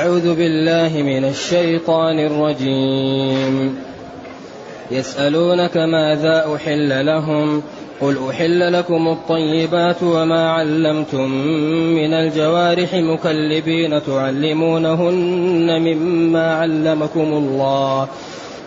أعوذ بالله من الشيطان الرجيم. يسألونك ماذا أحل لهم؟ قل أحل لكم الطيبات وما علمتم من الجوارح مكلبين تعلمونهن مما علمكم الله.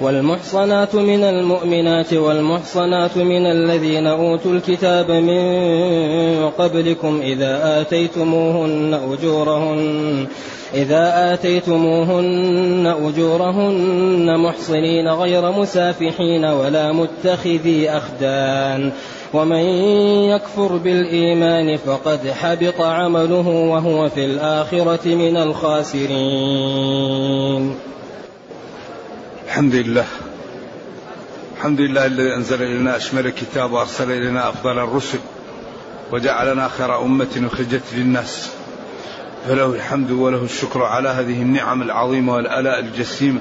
والمحصنات من المؤمنات والمحصنات من الذين أوتوا الكتاب من قبلكم إذا آتيتموهن أجورهن إذا آتيتموهن أجورهن محصنين غير مسافحين ولا متخذي أخدان. ومن يكفر بالإيمان فقد حبط عمله وهو في الآخرة من الخاسرين. الحمد لله. الحمد لله الذي أنزل إلينا أشمل الكتاب وأرسل إلينا أفضل الرسل وجعلنا خير أمة أخرجت للناس. فله الحمد وله الشكر على هذه النعم العظيمة والآلاء الجسيمة.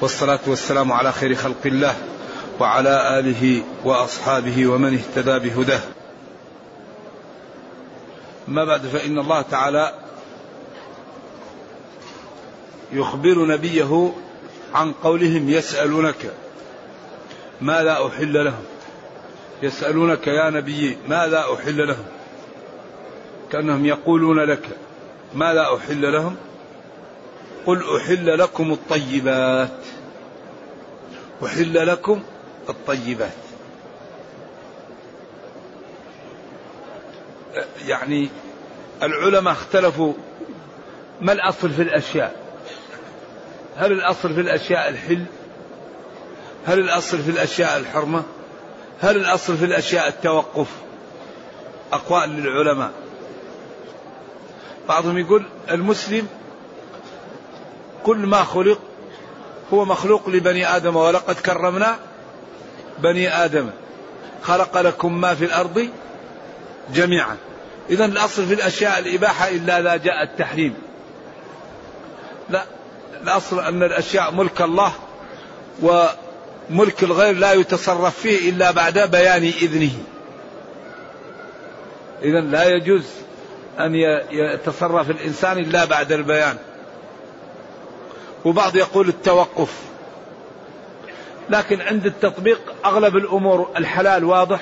والصلاة والسلام على خير خلق الله وعلى آله وأصحابه ومن اهتدى بهداه. ما بعد فإن الله تعالى يخبر نبيه عن قولهم يسألونك ماذا أحل لهم؟ يسألونك يا نبي ماذا أحل لهم؟ كأنهم يقولون لك ماذا أحل لهم؟ قل أحل لكم الطيبات. أحل لكم الطيبات. يعني العلماء اختلفوا ما الأصل في الأشياء؟ هل الأصل في الأشياء الحل؟ هل الأصل في الأشياء الحرمة؟ هل الأصل في الأشياء التوقف؟ أقوال للعلماء. بعضهم يقول المسلم كل ما خلق هو مخلوق لبني آدم ولقد كرمنا بني آدم. خلق لكم ما في الأرض جميعا. إذا الأصل في الأشياء الإباحة إلا لا جاء التحريم. لا الأصل أن الأشياء ملك الله وملك الغير لا يتصرف فيه إلا بعد بيان إذنه. إذا لا يجوز أن يتصرف الإنسان إلا بعد البيان. وبعض يقول التوقف. لكن عند التطبيق أغلب الأمور الحلال واضح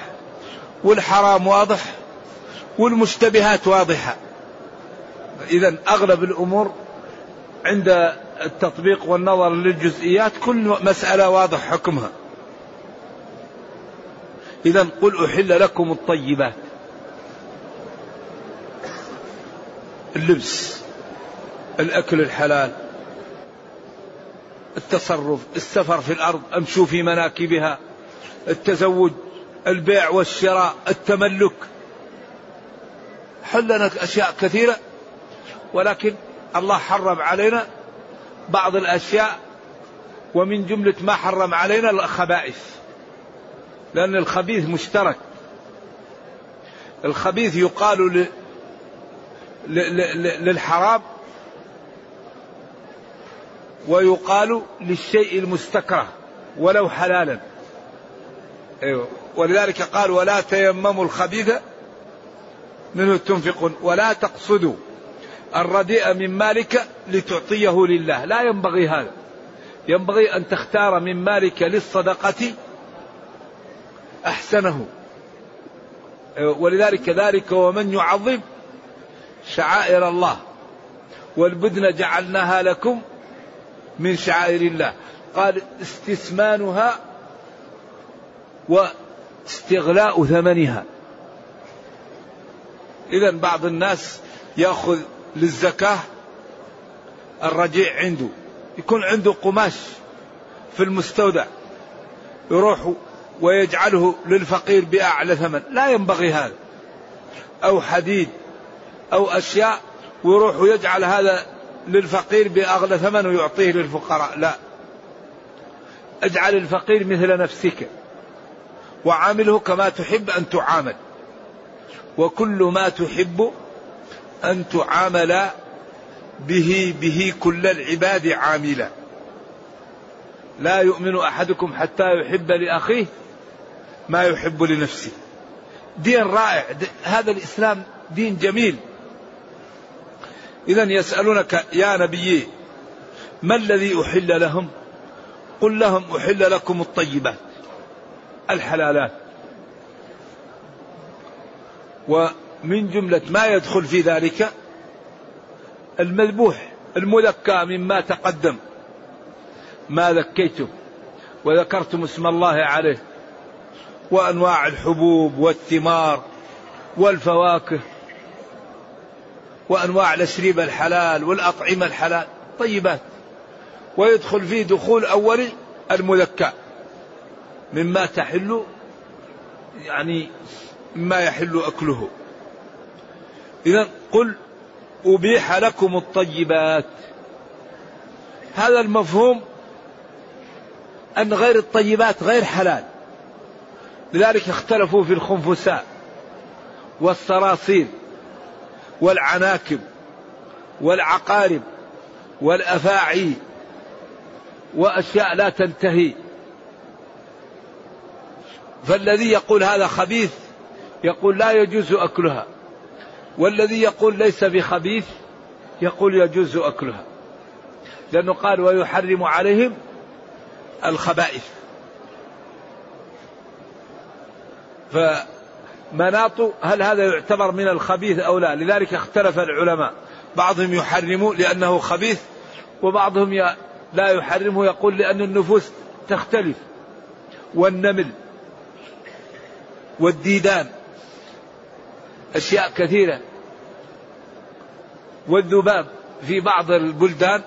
والحرام واضح والمشتبهات واضحة. إذا أغلب الأمور عند التطبيق والنظر للجزئيات كل مسألة واضح حكمها. إذا قل أحل لكم الطيبات. اللبس الأكل الحلال التصرف السفر في الأرض أمشوا في مناكبها التزوج البيع والشراء التملك. حلنا أشياء كثيرة ولكن الله حرم علينا بعض الأشياء ومن جملة ما حرم علينا الخبائث. لأن الخبيث مشترك. الخبيث يقال للحرام ويقال للشيء المستكره ولو حلالا. أيوة. ولذلك قال ولا تيمموا الخبيث منه تنفقون ولا تقصدوا. الرديء من مالك لتعطيه لله. لا ينبغي هذا. ينبغي أن تختار من مالك للصدقة أحسنه. ولذلك ذلك ومن يعظم شعائر الله. والبدن جعلناها لكم من شعائر الله. قال استثمانها واستغلاء ثمنها. إذا بعض الناس يأخذ للزكاة الرجيع عنده. يكون عنده قماش في المستودع. يروح ويجعله للفقير بأعلى ثمن. لا ينبغي هذا. أو حديد أو أشياء ويروح ويجعل هذا للفقير بأغلى ثمن ويعطيه للفقراء. لا. اجعل الفقير مثل نفسك وعامله كما تحب أن تعامل. وكل ما تحب أن تعامل به به كل العباد عاملا. لا يؤمن أحدكم حتى يحب لأخيه ما يحب لنفسه. دين رائع. هذا الإسلام دين جميل. إذا يسألونك يا نبي ما الذي أحل لهم؟ قل لهم أحل لكم الطيبات الحلالات. ومن جملة ما يدخل في ذلك المذبوح المذكى مما تقدم. ما ذكيتم وذكرتم اسم الله عليه وأنواع الحبوب والثمار والفواكه وأنواع الاشربه الحلال والأطعمة الحلال طيبات. ويدخل فيه دخول اولي المذكى مما تحل يعني مما يحل أكله. إذا قل أبيح لكم الطيبات. هذا المفهوم أن غير الطيبات غير حلال. لذلك اختلفوا في الخنفساء والصراصير والعناكب والعقارب والأفاعي وأشياء لا تنتهي. فالذي يقول هذا خبيث يقول لا يجوز أكلها. والذي يقول ليس بخبيث يقول يجوز أكلها. لأنه قال ويحرم عليهم الخبائث. فمناط هل هذا يعتبر من الخبيث أو لا؟ لذلك اختلف العلماء. بعضهم يحرمه لأنه خبيث وبعضهم لا يحرمه يقول لأن النفوس تختلف والنمل والديدان. أشياء كثيرة. والذباب في بعض البلدان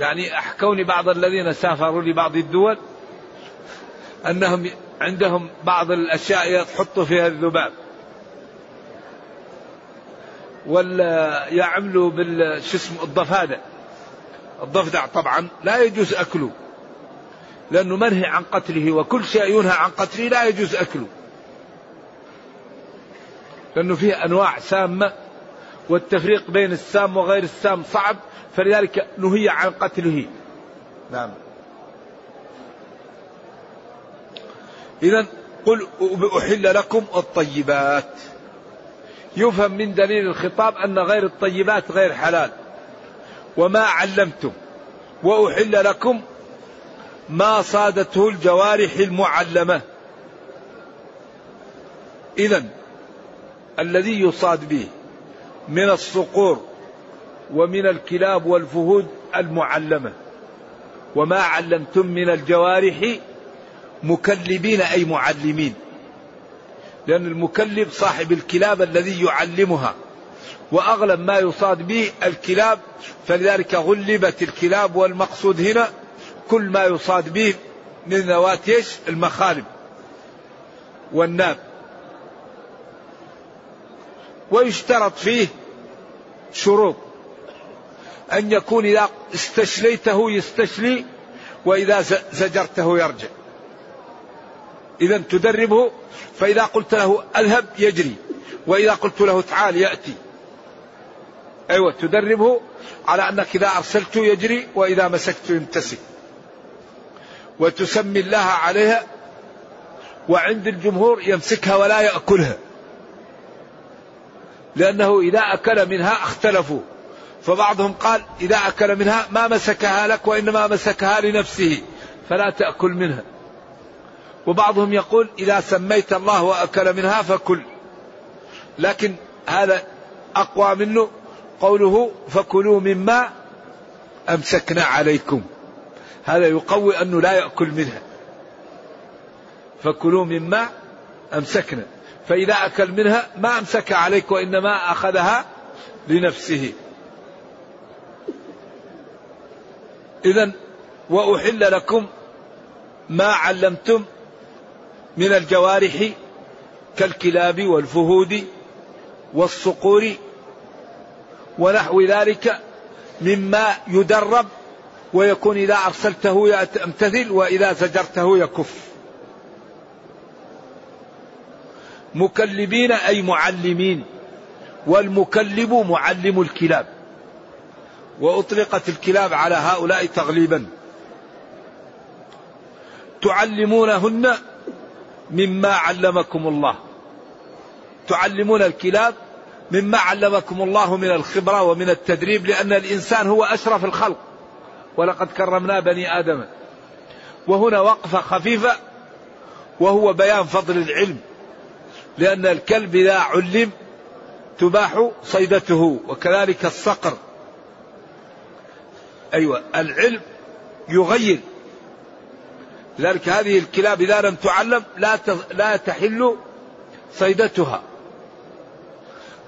يعني أحكوني بعض الذين سافروا لبعض الدول أنهم عندهم بعض الأشياء يحط فيها الذباب. ولا يعملوا بالشو اسمه الضفادع الضفدع طبعا لا يجوز أكله لأنه منهي عن قتله وكل شيء ينهى عن قتله لا يجوز أكله. لأنه فيه أنواع سامة والتفريق بين السام وغير السام صعب فلذلك نهي عن قتله. نعم. إذا قل أحل لكم الطيبات. يفهم من دليل الخطاب أن غير الطيبات غير حلال. وما علمتم. وأحل لكم ما صادته الجوارح المعلمة. إذا الذي يصاد به من الصقور ومن الكلاب والفهود المعلمة. وما علمتم من الجوارح مكلبين أي معلمين. لأن المكلب صاحب الكلاب الذي يعلمها. وأغلب ما يصاد به الكلاب فلذلك غلبت الكلاب والمقصود هنا كل ما يصاد به من ذوات المخالب والناب. ويشترط فيه شروط. أن يكون إذا استشليته يستشلي وإذا زجرته يرجع. إذا تدربه فإذا قلت له أذهب يجري وإذا قلت له تعال يأتي. أيوة تدربه على أنك إذا أرسلته يجري وإذا مسكته يمتسك. وتسمي الله عليها وعند الجمهور يمسكها ولا يأكلها. لأنه إذا أكل منها اختلفوا. فبعضهم قال إذا أكل منها ما مسكها لك وإنما مسكها لنفسه فلا تأكل منها. وبعضهم يقول إذا سميت الله وأكل منها فكل. لكن هذا أقوى منه قوله فكلوا مما أمسكنا عليكم. هذا يقوي أنه لا يأكل منها. فكلوا مما أمسكنا. فإذا أكل منها ما أمسك عليك وإنما أخذها لنفسه. إذا وأحل لكم ما علمتم من الجوارح كالكلاب والفهود والصقور ونحو ذلك مما يدرب ويكون إذا أرسلته يمتثل وإذا زجرته يكف. مكلبين أي معلمين والمكلب معلم الكلاب. وأطلقت الكلاب على هؤلاء تغليبا. تعلمونهن مما علمكم الله. تعلمون الكلاب مما علمكم الله من الخبرة ومن التدريب لأن الإنسان هو أشرف الخلق. ولقد كرمنا بني آدم. وهنا وقفة خفيفة وهو بيان فضل العلم. لأن الكلب إذا علم تباح صيدته وكذلك الصقر. أيوة العلم يغير. لذلك هذه الكلاب إذا لم تعلم لا لا تحل صيدتها.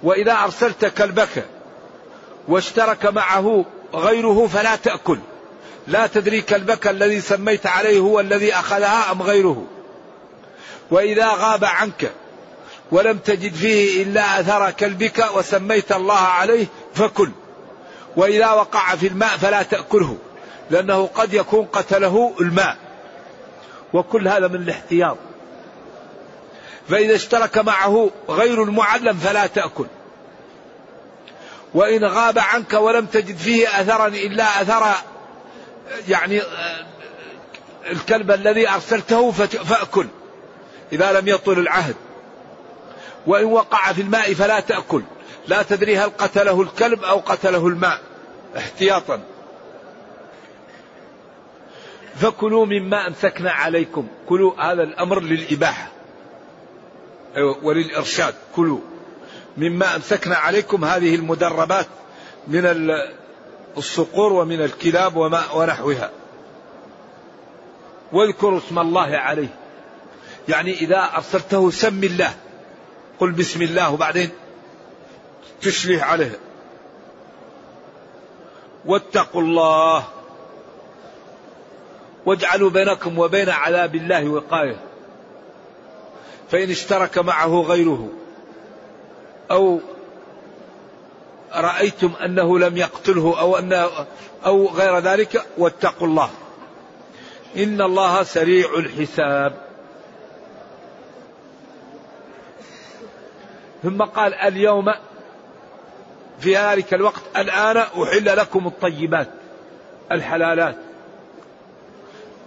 وإذا أرسلت كلبك واشترك معه غيره فلا تأكل. لا تدري كلبك الذي سميت عليه هو الذي أخذها أم غيره. وإذا غاب عنك ولم تجد فيه إلا أثر كلبك وسميت الله عليه فكل. وإذا وقع في الماء فلا تأكله لأنه قد يكون قتله الماء. وكل هذا من الاحتياط. فإذا اشترك معه غير المعلم فلا تأكل. وإن غاب عنك ولم تجد فيه أثرا إلا أثر يعني الكلب الذي أرسلته فأكل. إذا لم يطل العهد. وإن وقع في الماء فلا تأكل. لا تدري هل قتله الكلب أو قتله الماء. احتياطا. فكلوا مما أمسكنا عليكم. كلوا هذا الأمر للإباحة. وللإرشاد. كلوا. مما أمسكنا عليكم هذه المدربات من الصقور ومن الكلاب وما ونحوها. واذكروا اسم الله عليه. يعني إذا أرسلته سم الله. قل بسم الله وبعدين تشليه عليه. واتقوا الله واجعلوا بينكم وبين عذاب الله وقاية. فإن اشترك معه غيره أو رأيتم أنه لم يقتله أو انه أو غير ذلك واتقوا الله. إن الله سريع الحساب. ثم قال اليوم في ذلك الوقت الآن أحل لكم الطيبات الحلالات.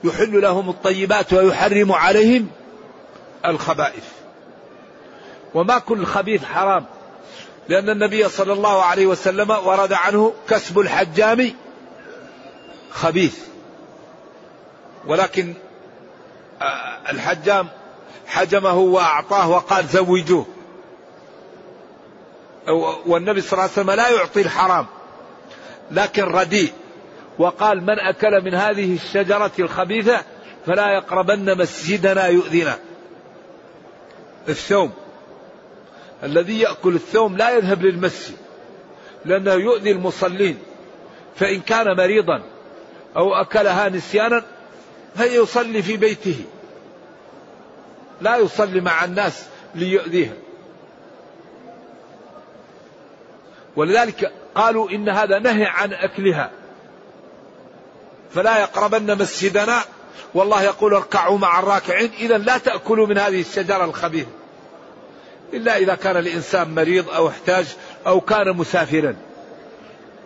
يحل لهم الطيبات ويحرم عليهم الخبائث. وما كل خبيث حرام لأن النبي صلى الله عليه وسلم ورد عنه كسب الحجام خبيث. ولكن آه، الحجام حجمه وأعطاه وقال زوجوه. والنبي صلى الله عليه وسلم لا يعطي الحرام لكن رديء وقال من أكل من هذه الشجرة الخبيثة فلا يقربن مسجدنا يؤذينا الثوم. الذي يأكل الثوم لا يذهب للمسجد لأنه يؤذي المصلين. فإن كان مريضا أو أكلها نسيانا فيصلي في بيته. لا يصلي مع الناس ليؤذيها ولذلك قالوا إن هذا نهي عن أكلها. فلا يقربن مسجدنا. والله يقول اركعوا مع الراكعين. إذا لا تأكلوا من هذه الشجرة الخبيثة. إلا إذا كان الإنسان مريض أو احتاج أو كان مسافرا.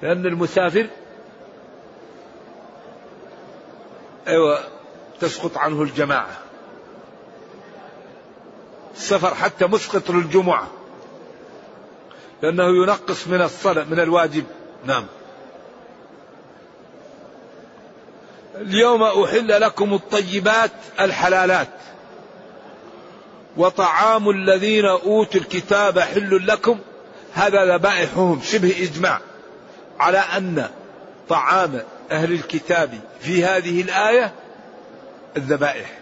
لأن المسافر أيوة تسقط عنه الجماعة. السفر حتى مسقط للجمعة. لأنه ينقص من الصلاة من الواجب. نعم. اليوم أحل لكم الطيبات الحلالات. وطعام الذين أوتوا الكتاب حل لكم. هذا ذبائحهم شبه إجماع. على أن طعام أهل الكتاب في هذه الآية الذبائح.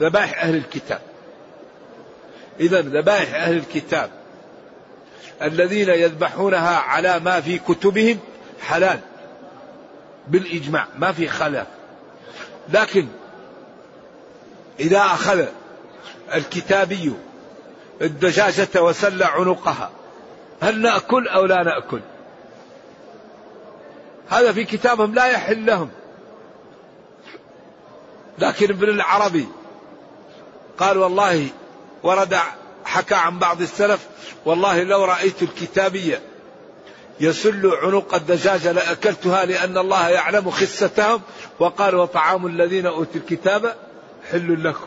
ذبائح أهل الكتاب. إذا ذبائح أهل الكتاب الذين يذبحونها على ما في كتبهم حلال بالإجماع ما في خلاف. لكن إذا أخذ الكتابي الدجاجة وسل عنقها هل نأكل أو لا نأكل؟ هذا في كتابهم لا يحل لهم. لكن ابن العربي قال والله ورد حكى عن بعض السلف والله لو رأيت الكتابية يسل عنق الدجاجة لأكلتها لأن الله يعلم خستهم وقال وطعام الذين أوتوا الكتاب حل لكم.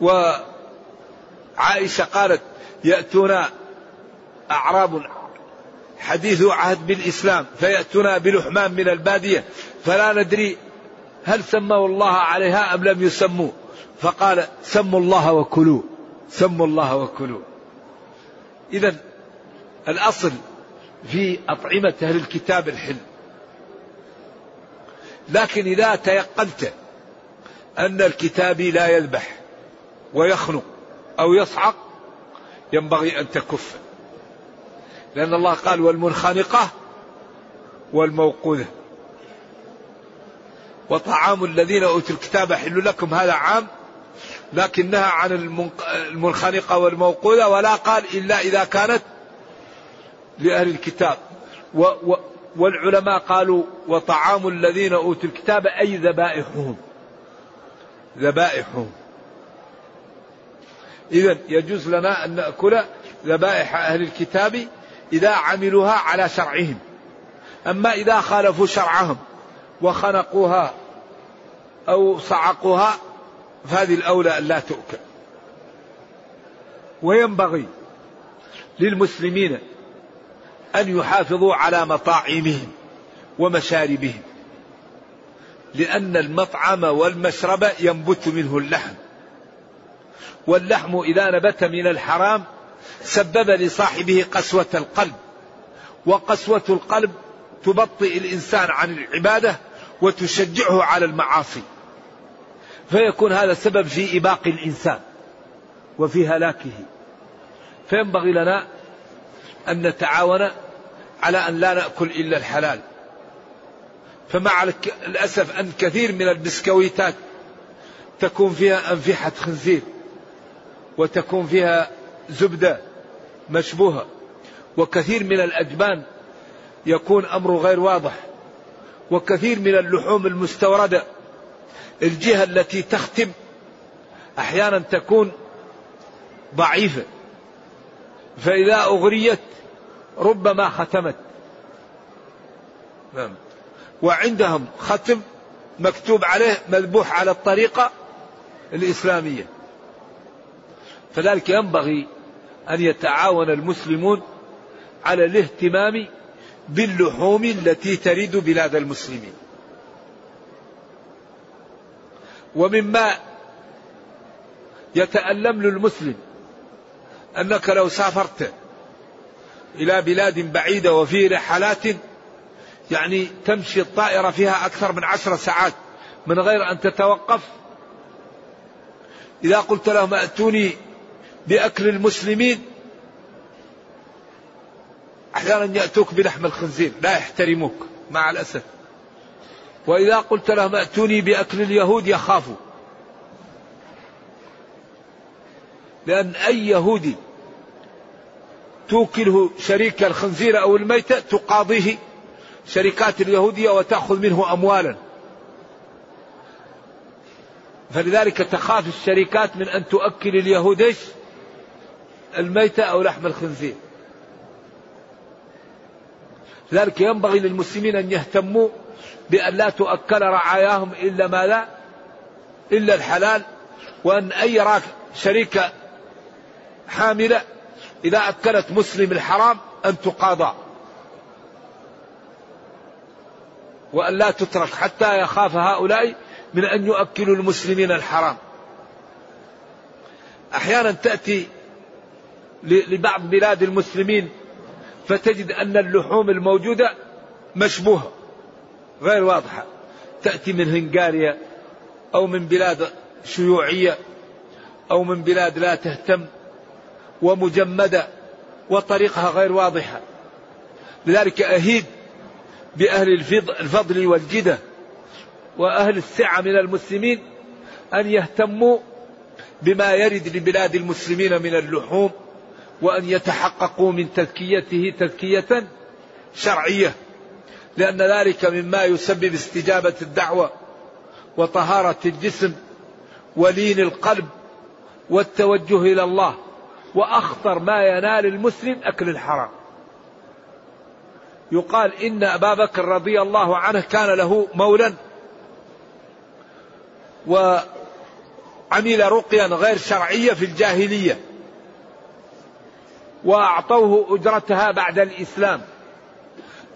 وعائشة قالت يأتون أعراب حديث عهد بالإسلام فيأتون بلحمان من البادية فلا ندري هل سموا الله عليها أم لم يسموا؟ فقال سموا الله وكلوا سموا الله وكلوا. إذا الأصل في أطعمة أهل الكتاب الحل. لكن إذا تيقنت أن الكتابي لا يذبح ويخنق أو يصعق ينبغي أن تكف. لأن الله قال والمنخنقة والموقوذة. وطعام الذين أوتوا الكتاب حل لكم هذا عام لكنها عن المنخنقة والموقوذة ولا قال إلا إذا كانت لأهل الكتاب. و و والعلماء قالوا وطعام الذين أوتوا الكتاب أي ذبائحهم؟ ذبائحهم. إذا يجوز لنا أن نأكل ذبائح أهل الكتاب إذا عملوها على شرعهم. أما إذا خالفوا شرعهم. وخنقوها أو صعقوها فهذه الأولى أن لا تؤكل. وينبغي للمسلمين أن يحافظوا على مطاعمهم ومشاربهم لأن المطعم والمشرب ينبت منه اللحم. واللحم إذا نبت من الحرام سبب لصاحبه قسوة القلب وقسوة القلب تبطئ الإنسان عن العبادة وتشجعه على المعاصي. فيكون هذا سبب في إباق الإنسان وفي هلاكه. فينبغي لنا أن نتعاون على أن لا نأكل إلا الحلال. فمع الأسف أن كثير من البسكويتات تكون فيها أنفحة خنزير وتكون فيها زبدة مشبوهة. وكثير من الأجبان يكون أمره غير واضح. وكثير من اللحوم المستوردة. الجهة التي تختم أحيانا تكون ضعيفة. فإذا أغريت ربما ختمت. نعم. وعندهم ختم مكتوب عليه مذبوح على الطريقة الإسلامية. فذلك ينبغي أن يتعاون المسلمون على الاهتمام باللحوم التي ترد بلاد المسلمين. ومما يتألم للمسلم أنك لو سافرت إلى بلاد بعيدة وفي رحلات يعني تمشي الطائرة فيها أكثر من عشر ساعات من غير أن تتوقف إذا قلت لهم أتوني بأكل المسلمين أحيانا يأتوك بلحم الخنزير لا يحترموك مع الأسف. وإذا قلت لهم ائتوني بأكل اليهود يخافوا. لأن أي يهودي توكله شريك الخنزير أو الميتة تقاضيه شركات اليهودية وتأخذ منه أموالا. فلذلك تخاف الشركات من أن تؤكل اليهود الميتة أو لحم الخنزير. لذلك ينبغي للمسلمين أن يهتموا بأن لا تؤكل رعاياهم إلا ما لا إلا الحلال وأن أي شريكة حاملة إذا أكلت مسلم الحرام أن تقاضى. وأن لا تترك حتى يخاف هؤلاء من أن يؤكلوا المسلمين الحرام. أحيانا تأتي لبعض بلاد المسلمين فتجد أن اللحوم الموجودة مشبوهة. غير واضحة. تأتي من هنغاريا أو من بلاد شيوعية أو من بلاد لا تهتم ومجمدة وطريقها غير واضحة. لذلك أهيد بأهل الفضل والجدة وأهل السعة من المسلمين أن يهتموا بما يرد لبلاد المسلمين من اللحوم. وأن يتحققوا من تزكيته تزكية شرعية لأن ذلك مما يسبب استجابة الدعوة وطهارة الجسم ولين القلب والتوجه إلى الله وأخطر ما ينال المسلم أكل الحرام. يقال إن أبا بكر رضي الله عنه كان له مولا وعمل رقيا غير شرعية في الجاهلية. وأعطوه أجرتها بعد الإسلام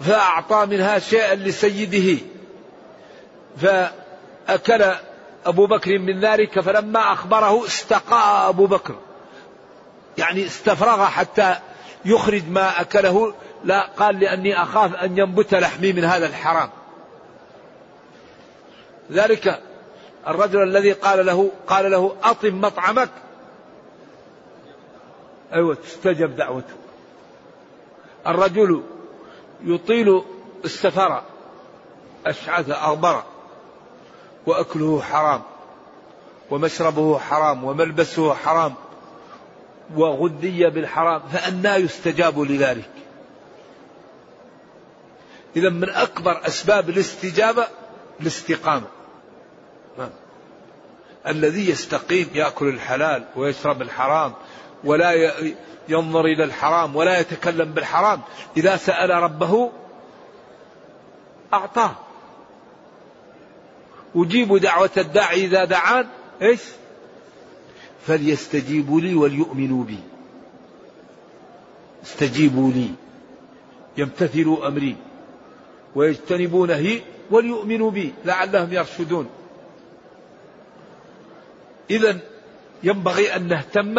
فأعطى منها شيئا لسيده فأكل أبو بكر من ذلك فلما أخبره استقاء أبو بكر يعني استفرغ حتى يخرج ما أكله لا قال لأني أخاف أن ينبت لحمي من هذا الحرام. ذلك الرجل الذي قال له قال له أطم مطعمك أيوة تستجب دعوته الرجل يطيل السفر أشعث أغبر وأكله حرام ومشربه حرام وملبسه حرام وغذي بالحرام فأنا يستجاب لذلك. إذا من أكبر أسباب الاستجابة الاستقامة. نعم. الذي يستقيم يأكل الحلال ويشرب الحرام ولا ينظر إلى الحرام ولا يتكلم بالحرام. إذا سأل ربه أعطاه. أجيب دعوة الداعي إذا دعان إيش؟ فليستجيبوا لي وليؤمنوا بي. استجيبوا لي. يمتثلوا أمري. ويجتنبوا نهي وليؤمنوا بي. لعلهم يرشدون. إذا ينبغي أن نهتم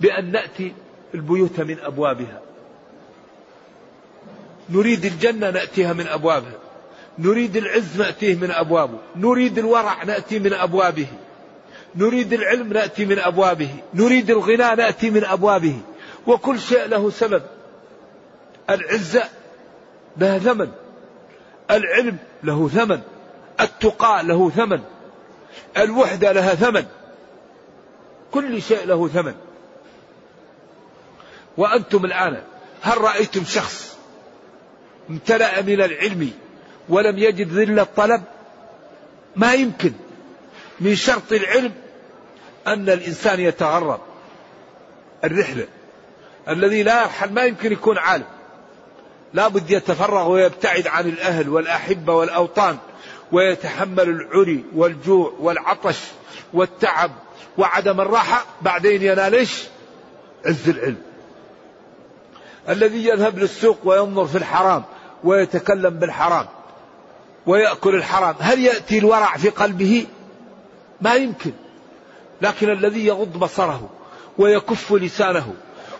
بأن نأتي البيوت من أبوابها. نريد الجنة نأتيها من أبوابها. نريد العز نأتيه من أبوابه. نريد الورع نأتي من أبوابه. نريد العلم نأتي من أبوابه. نريد الغنى نأتي من أبوابه. وكل شيء له سبب. العزة لها ثمن. العلم له ثمن. التقى له ثمن. الوحدة لها ثمن. كل شيء له ثمن. وأنتم الآن هل رأيتم شخص امتلأ من العلم ولم يجد ذل الطلب ما يمكن من شرط العلم أن الإنسان يتغرب الرحلة الذي لا يرحل ما يمكن يكون عالم لا بد يتفرغ ويبتعد عن الأهل والأحبة والأوطان ويتحمل العري والجوع والعطش والتعب وعدم الراحة بعدين ينال؟ عز العلم. الذي يذهب للسوق وينظر في الحرام ويتكلم بالحرام ويأكل الحرام. هل يأتي الورع في قلبه؟ ما يمكن. لكن الذي يغض بصره ويكف لسانه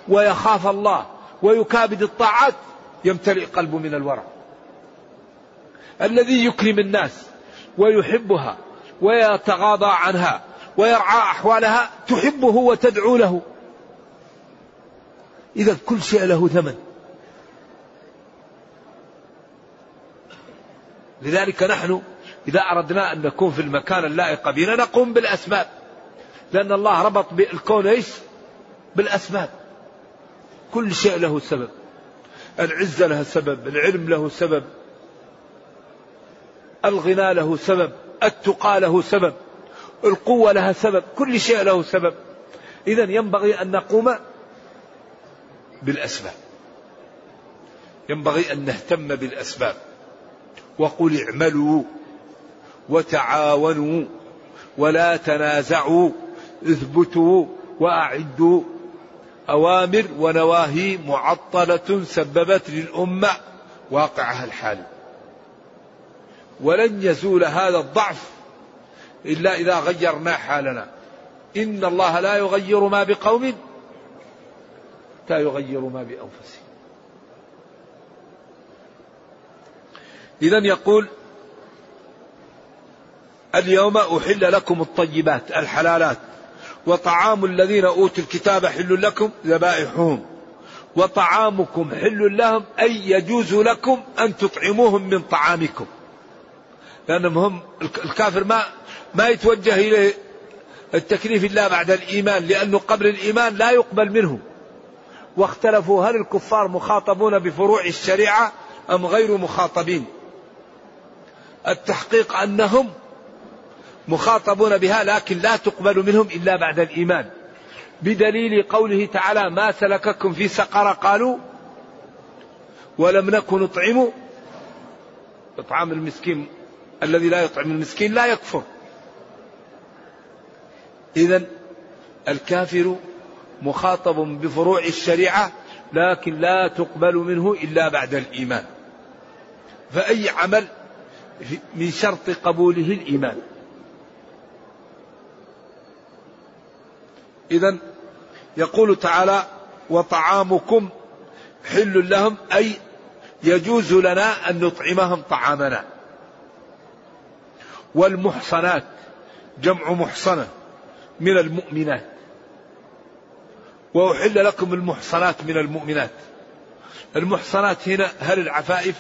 ويخاف الله ويكابد الطاعات يمتلئ قلبه من الورع. الذي يكرم الناس ويحبها ويتغاضى عنها ويرعى أحوالها تحبه وتدعو له. إذا كل شيء له ثمن. لذلك نحن إذا أردنا أن نكون في المكان اللائق بنا نقوم بالأسباب. لأن الله ربط بالكون إيش؟ بالأسباب. كل شيء له سبب. العزة لها سبب العلم له سبب الغنى له سبب التقى له سبب القوة لها سبب كل شيء له سبب. إذا ينبغي أن نقوم بالأسباب. ينبغي أن نهتم بالأسباب. وقل اعملوا وتعاونوا ولا تنازعوا اثبتوا وأعدوا. أوامر ونواهي معطلة سببت للأمة واقعها الحالي ولن يزول هذا الضعف إلا إذا غيرنا حالنا. إن الله لا يغير ما بقوم حتى يغيروا ما بأنفسهم. إذا يقول اليوم أحل لكم الطيبات الحلالات وطعام الذين أوتوا الكتاب حل لكم ذبائحهم وطعامكم حل لهم أي يجوز لكم أن تطعموهم من طعامكم. لأنهم هم الكافر ما ما يتوجه إليه التكليف إلا بعد الإيمان لأنه قبل الإيمان لا يقبل منه واختلفوا هل الكفار مخاطبون بفروع الشريعة أم غير مخاطبين. التحقيق أنهم مخاطبون بها لكن لا تقبل منهم إلا بعد الإيمان. بدليل قوله تعالى ما سلككم في سقر قالوا ولم نكن نطعم. إطعام المسكين الذي لا يطعم المسكين لا يكفر. إذا الكافر مخاطب بفروع الشريعة لكن لا تقبل منه إلا بعد الإيمان. فأي عمل من شرط قبوله الإيمان. إذا يقول تعالى وطعامكم حل لهم أي يجوز لنا أن نطعمهم طعامنا. والمحصنات جمع محصنة من المؤمنات. وأحل لكم المحصنات من المؤمنات. المحصنات هنا هل العفائف؟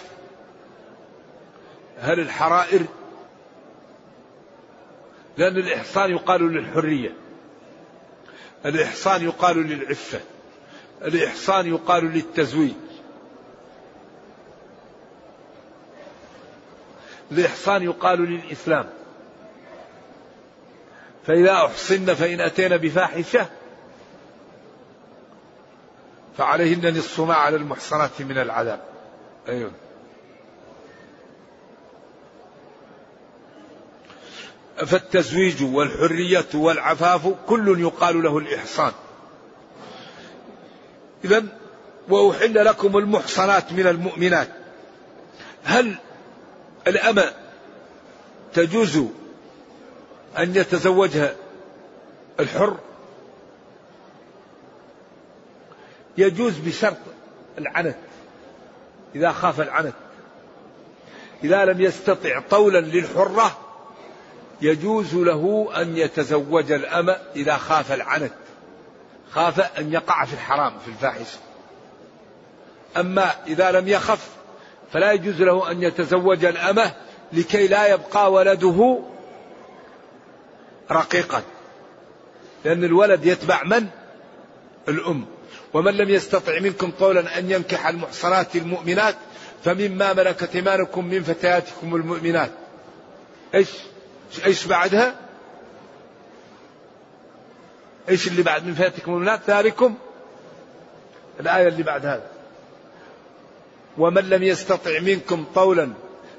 هل الحرائر؟ لأن الإحصان يقال للحرية. الإحصان يقال للعفة. الإحصان يقال للتزويج. الإحصان يقال للإسلام. فإذا أحصن فإن أتينا بفاحشة فعليهن نصف ما على المحصنات من العذاب. أيوه. فالتزويج والحرية والعفاف كل يقال له الإحصان. إذا وأحل لكم المحصنات من المؤمنات. هل الأمة تجوز أن يتزوجها الحر؟ يجوز بشرط العنت إذا خاف العنت. إذا لم يستطع طولا للحرة يجوز له أن يتزوج الأمة إذا خاف العنت. خاف أن يقع في الحرام في الفاحشة. أما إذا لم يخف فلا يجوز له أن يتزوج الأمة لكي لا يبقى ولده رقيقا. لأن الولد يتبع من؟ الأم. ومن لم يستطع منكم طولا أن ينكح المحصنات المؤمنات فمما ملكت إيمانكم من فتياتكم المؤمنات. إيش؟ إيش بعدها؟ إيش اللي بعد من فتياتكم المؤمنات؟ ذلكم. الآية اللي بعد هذا. ومن لم يستطع منكم طولا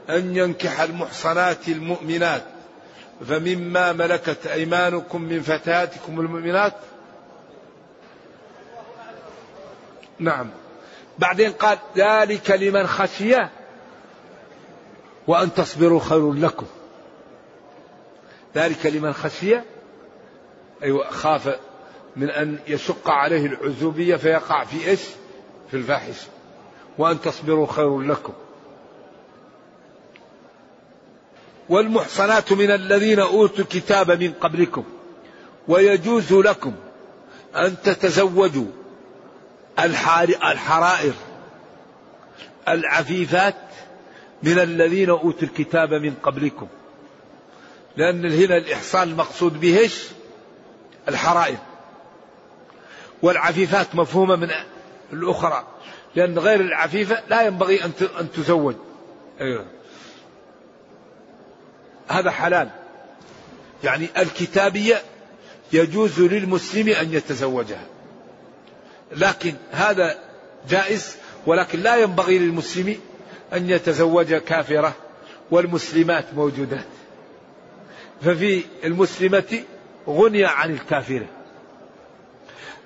أن ينكح المحصنات المؤمنات فمما ملكت أيمانكم من فتياتكم المؤمنات نعم. بعدين قال ذلك لمن خشي وأن تصبروا خير لكم. ذلك لمن خشي أيوة خاف من أن يشق عليه العزوبية فيقع في إيش؟ في الفاحشة. وأن تصبروا خير لكم. والمحصنات من الذين أوتوا الكتاب من قبلكم. ويجوز لكم أن تتزوجوا. الحرائر العفيفات من الذين أوتوا الكتاب من قبلكم. لأن هنا الإحصان المقصود به إيش الحرائر. والعفيفات مفهومة من الأخرى. لأن غير العفيفة لا ينبغي أن تزوج. أيوه. هذا حلال. يعني الكتابية يجوز للمسلم أن يتزوجها. لكن هذا جائز ولكن لا ينبغي للمسلم أن يتزوج كافرة والمسلمات موجودات. ففي المسلمة غني عن الكافرة.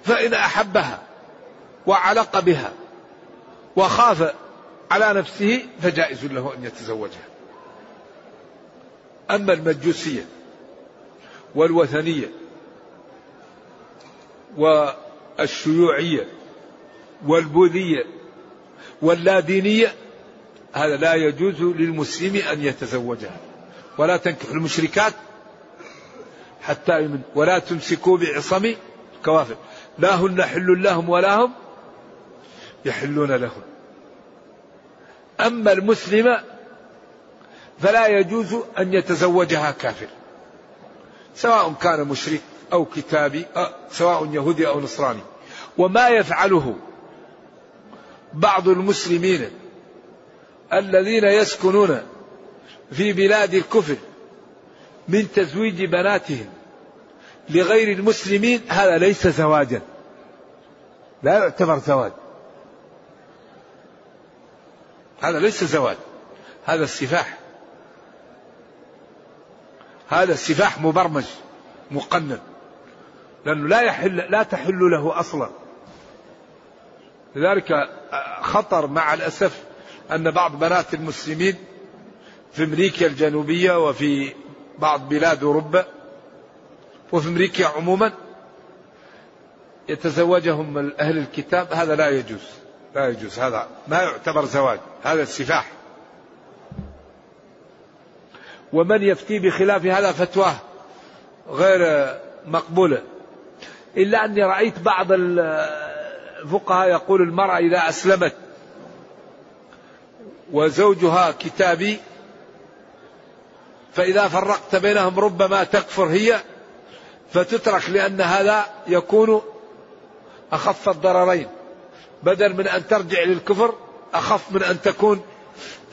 فإن أحبها وعلق بها وخاف على نفسه فجائز له أن يتزوجها. أما المجوسية والوثنية والشيوعية والبوذية واللادينية هذا لا يجوز للمسلم أن يتزوجها. ولا تنكح المشركات حتى يمن ولا تمسكوا بعصم الكوافر لا هن حل لهم ولا هم يحلون لهم. أما المسلمة فلا يجوز أن يتزوجها كافر. سواء كان مشرك أو كتابي أو سواء يهودي أو نصراني. وما يفعله بعض المسلمين الذين يسكنون في بلاد الكفر من تزويج بناتهم لغير المسلمين هذا ليس زواجا. لا يعتبر زواج. هذا ليس زواج. هذا السفاح. هذا السفاح مبرمج مقنن. لأنه لا يحل لا تحل له أصلا. لذلك خطر مع الأسف أن بعض بنات المسلمين في أمريكا الجنوبية وفي بعض بلاد أوروبا وفي أمريكا عموما يتزوجهم أهل الكتاب هذا لا يجوز لا يجوز هذا ما يعتبر زواج هذا السفاح. ومن يفتي بخلاف هذا فتواه غير مقبولة. إلا أني رأيت بعض الفقهاء يقول المرأة إذا أسلمت وزوجها كتابي فإذا فرقت بينهم ربما تكفر هي فتترك لأن هذا يكون أخف الضررين. بدل من أن ترجع للكفر أخف من أن تكون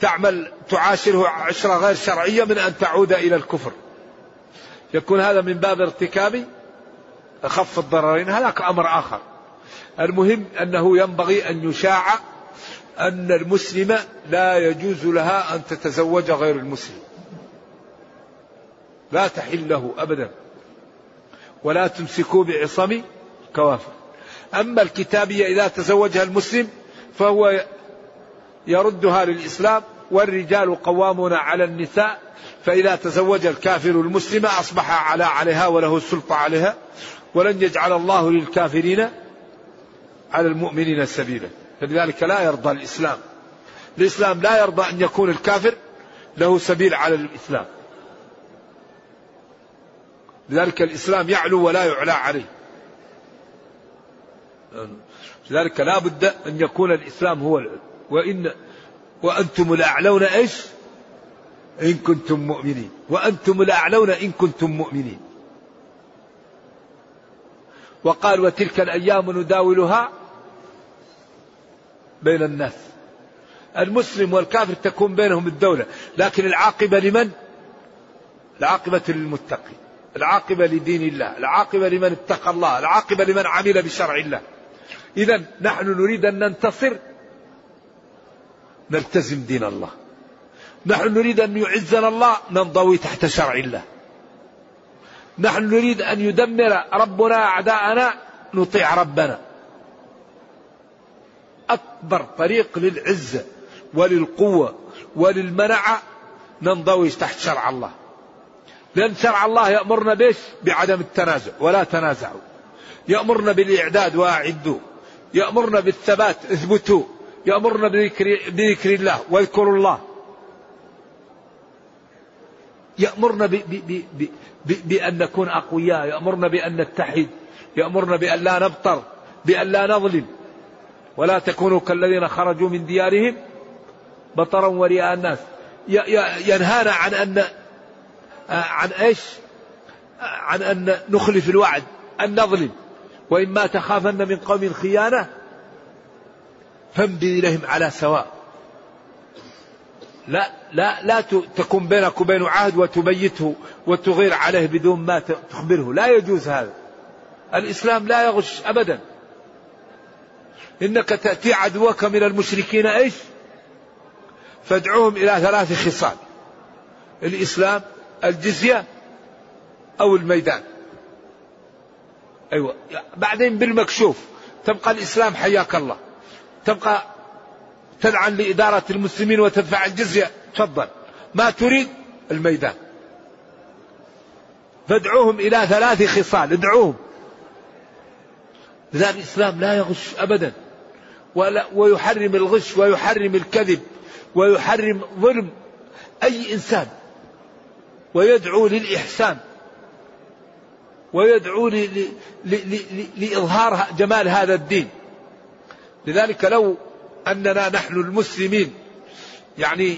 تعمل تعاشره عشرة غير شرعية من أن تعود إلى الكفر. يكون هذا من باب ارتكاب أخف الضررين. هذاك أمر آخر. المهم أنه ينبغي أن يشاع أن المسلمة لا يجوز لها أن تتزوج غير المسلم. لا تحل له أبدا. ولا تمسكوا بعصم كوافر. أما الكتابية إذا تزوجها المسلم فهو يردها للإسلام والرجال قوامون على النساء فإذا تزوج الكافر المسلمة أصبح على عليها وله السلطة عليها ولن يجعل الله للكافرين على المؤمنين سبيلا. فلذلك لا يرضى الإسلام. الإسلام لا يرضى أن يكون الكافر له سبيل على الإسلام. لذلك الإسلام يعلو ولا يعلى عليه. لذلك لا بد أن يكون الإسلام هو وإن وأنتم الأعلون إيش؟ إن كنتم مؤمنين. وأنتم الأعلون إن كنتم مؤمنين. وقال وتلك الأيام نداولها بين الناس. المسلم والكافر تكون بينهم الدولة. لكن العاقبة لمن؟ العاقبة للمتقي. العاقبة لدين الله. العاقبة لمن اتقى الله. العاقبة لمن عمل بشرع الله. إذا نحن نريد أن ننتصر. نلتزم دين الله. نحن نريد أن يعزنا الله. ننضوي تحت شرع الله. نحن نريد أن يدمر ربنا أعداءنا. نطيع ربنا. أكبر طريق للعزة وللقوة وللمنعة ننضوي تحت شرع الله. لأن شرع الله يأمرنا بيش بعدم التنازع ولا تنازعوا. يأمرنا بالإعداد وأعدوا. يأمرنا بالثبات اثبتوا. يأمرنا بذكر, بذكر الله واذكروا الله. يأمرنا ب ب ب ب ب بأن نكون أقوياء. يأمرنا بأن نتحد. يأمرنا بأن لا نبطر بأن لا نظلم. ولا تكونوا كالذين خرجوا من ديارهم بطرا ورئاء الناس ينهانا عن أن عن إيش؟ عن أن نخلف الوعد، أن نظلم، وإما تخافن من قوم خيانة فامضي إليهم على سواء. لا لا لا تكون بينك وبينه عهد وتبيته وتغير عليه بدون ما تخبره، لا يجوز هذا. الإسلام لا يغش ابدا. إنك تأتي عدوك من المشركين إيش؟ فادعوهم إلى ثلاث خصال. الإسلام الجزية أو الميدان. أيوة. بعدين بالمكشوف. تبقى الإسلام حياك الله. تبقى تدعم لإدارة المسلمين وتدفع الجزية. تفضل. ما تريد؟ الميدان. فادعوهم إلى ثلاث خصال. ادعوهم. لذلك الإسلام لا يغش أبدا. ويحرم الغش ويحرم الكذب ويحرم ظلم أي إنسان ويدعو للإحسان ويدعو لإظهار جمال هذا الدين. لذلك لو أننا نحن المسلمين يعني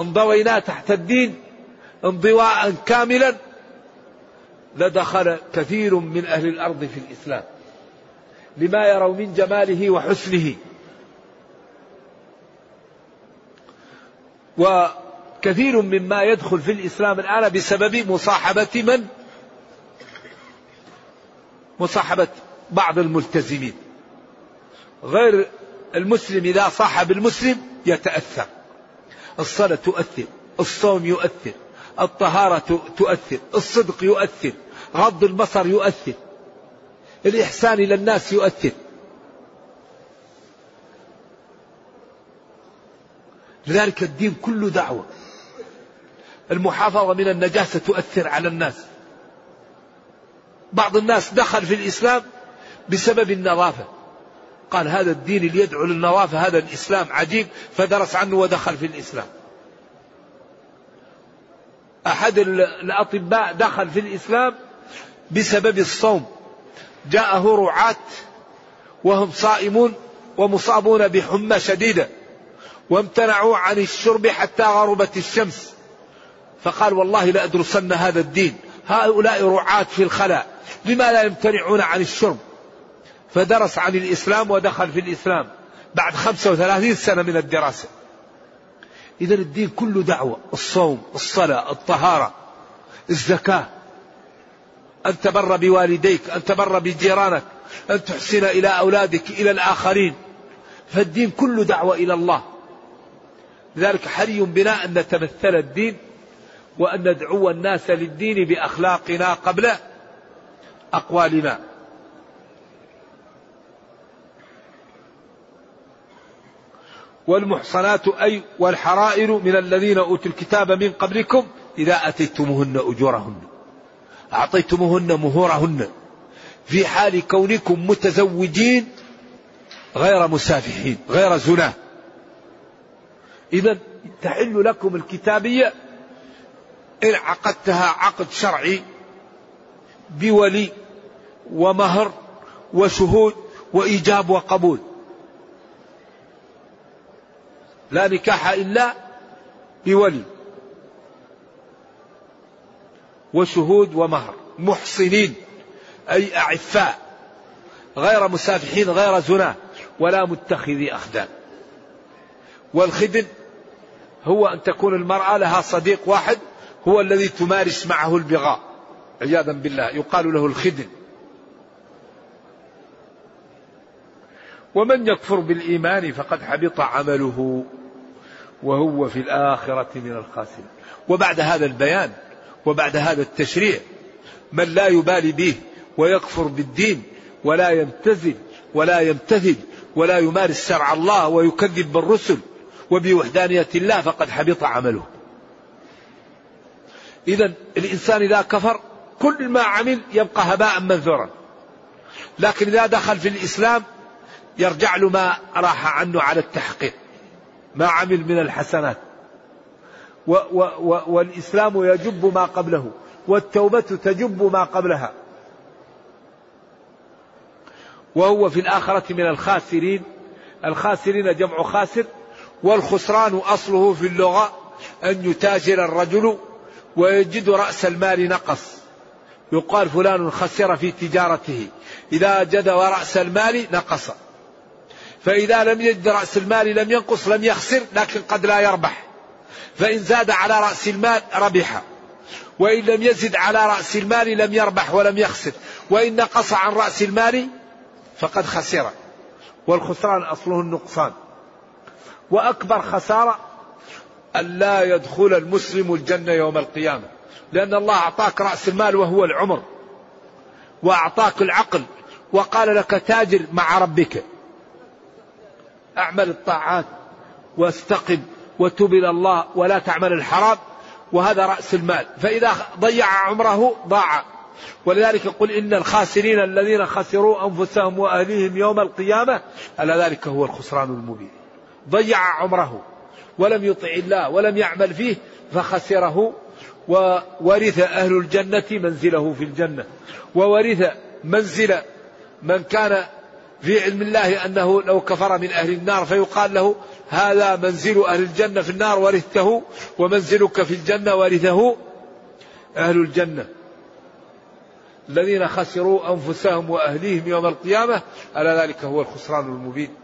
انضوينا تحت الدين انضواء كاملا لدخل كثير من أهل الأرض في الإسلام. لما يروا من جماله وحسنه. و كثير مما يدخل في الإسلام الآن بسبب مصاحبة من؟ مصاحبة بعض الملتزمين. غير المسلم إذا صاحب المسلم يتأثر. الصلاة تؤثر الصوم يؤثر الطهارة تؤثر الصدق يؤثر غض البصر يؤثر. الإحسان إلى الناس يؤثر. لذلك الدين كله دعوة. المحافظة من النجاسة تؤثر على الناس. بعض الناس دخل في الإسلام بسبب النظافة. قال هذا الدين اللي يدعو للنظافة هذا الإسلام عجيب فدرس عنه ودخل في الإسلام. أحد الأطباء دخل في الإسلام بسبب الصوم. جاءه رعاة وهم صائمون ومصابون بحمى شديدة وامتنعوا عن الشرب حتى غربت الشمس. فقال والله لأدرسن هذا الدين. هؤلاء رعاة في الخلاء. لما لا يمتنعون عن الشرب؟ فدرس عن الإسلام ودخل في الإسلام بعد 35 سنة من الدراسة. إذا الدين كله دعوة. الصوم الصلاة الطهارة الزكاة. أن تبر بوالديك أن تبر بجيرانك أن تحسن إلى أولادك إلى الآخرين. فالدين كله دعوة إلى الله. لذلك حري بنا أن نتمثل الدين وأن ندعو الناس للدين بأخلاقنا قبل أقوالنا. والمحصنات أي والحرائر من الذين أوتوا الكتاب من قبلكم إذا أتيتموهن أجورهن. أعطيتموهن مهورهن في حال كونكم متزوجين غير مسافحين غير زنا. إذا تحل لكم الكتابية إن عقدتها عقد شرعي بولي ومهر وشهود وإيجاب وقبول. لا نكاح إلا بولي. وشهود ومهر. محصنين أي أعفاء غير مسافحين غير زنا ولا متخذي أخدان. والخدن هو أن تكون المرأة لها صديق واحد هو الذي تمارس معه البغاء. عياذا بالله يقال له الخدن. ومن يكفر بالإيمان فقد حبط عمله وهو في الآخرة من الخاسرين. وبعد هذا البيان وبعد هذا التشريع من لا يبالي به ويكفر بالدين ولا يمتثل ولا يمتثل ولا يمارس شرع الله ويكذب بالرسل وبوحدانية الله فقد حبط عمله. إذا الإنسان إذا كفر كل ما عمل يبقى هباء منثورا. لكن إذا دخل في الإسلام يرجع له ما راح عنه على التحقيق. ما عمل من الحسنات. و و و والإسلام يجب ما قبله والتوبة تجب ما قبلها. وهو في الآخرة من الخاسرين. الخاسرين جمع خاسر والخسران أصله في اللغة أن يتاجر الرجل ويجد رأس المال نقص. يقال فلان خسر في تجارته. إذا جد رأس المال نقص. فإذا لم يجد رأس المال لم ينقص لم يخسر لكن قد لا يربح. فإن زاد على رأس المال ربح. وإن لم يزد على رأس المال لم يربح ولم يخسر. وإن نقص عن رأس المال فقد خسر. والخسران أصله النقصان. وأكبر خسارة أن لا يدخل المسلم الجنة يوم القيامة. لأن الله أعطاك رأس المال وهو العمر. وأعطاك العقل. وقال لك تاجر مع ربك. أعمل الطاعات واستقم. وتب إلى الله ولا تعمل الحرام وهذا رأس المال. فإذا ضيع عمره ضاع. ولذلك قل إن الخاسرين الذين خسروا أنفسهم وأهليهم يوم القيامة ألا ذلك هو الخسران المبين. ضيع عمره ولم يطع الله ولم يعمل فيه فخسره. وورث أهل الجنة منزله في الجنة. وورث منزل من كان في علم الله أنه لو كفر من أهل النار فيقال له هذا منزل أهل الجنة في النار ورثته ومنزلك في الجنة ورثه أهل الجنة. الذين خسروا أنفسهم وأهليهم يوم القيامة ألا ذلك هو الخسران المبين.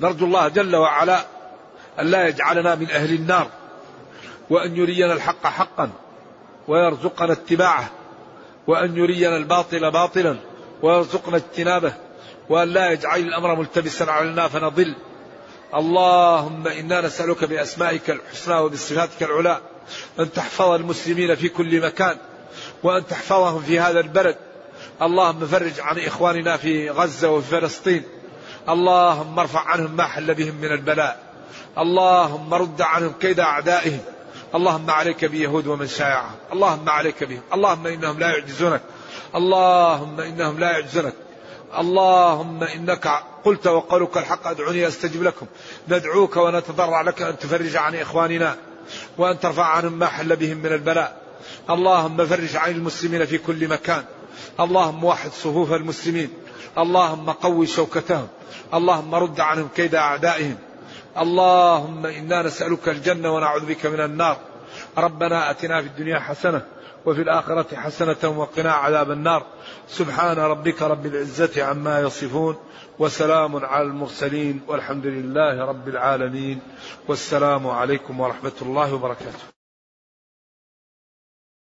نرجو الله جل وعلا أن لا يجعلنا من أهل النار وأن يرينا الحق حقا ويرزقنا اتباعه وأن يرينا الباطل باطلا ويرزقنا اجتنابه وأن لا يجعل الأمر ملتبسا علينا فنضل. اللهم إنا نسألك بأسمائك الحسنى وبصفاتك العلى أن تحفظ المسلمين في كل مكان وأن تحفظهم في هذا البلد. اللهم فرج عن إخواننا في غزة وفي فلسطين. اللهم ارفع عنهم ما حل بهم من البلاء. اللهم رد عنهم كيد أعدائهم. اللهم عليك بيهود ومن شايعهم. اللهم عليك بهم. اللهم إنهم لا يعجزونك. اللهم إنهم لا يعجزونك. اللهم إنك قلت وقولك الحق أدعوني أستجب لكم. ندعوك ونتضرع لك أن تفرج عن إخواننا وأن ترفع عنهم ما حل بهم من البلاء. اللهم فرج عن المسلمين في كل مكان. اللهم وحد صفوف المسلمين. اللهم قوي شوكتهم. اللهم رد عنهم كيد أعدائهم. اللهم إنا نسألك الجنة ونعوذ بك من النار. ربنا أتنا في الدنيا حسنة وفي الآخرة حسنة وقنا عذاب النار. سبحان ربك رب العزة عما يصفون وسلام على المرسلين والحمد لله رب العالمين والسلام عليكم ورحمة الله وبركاته.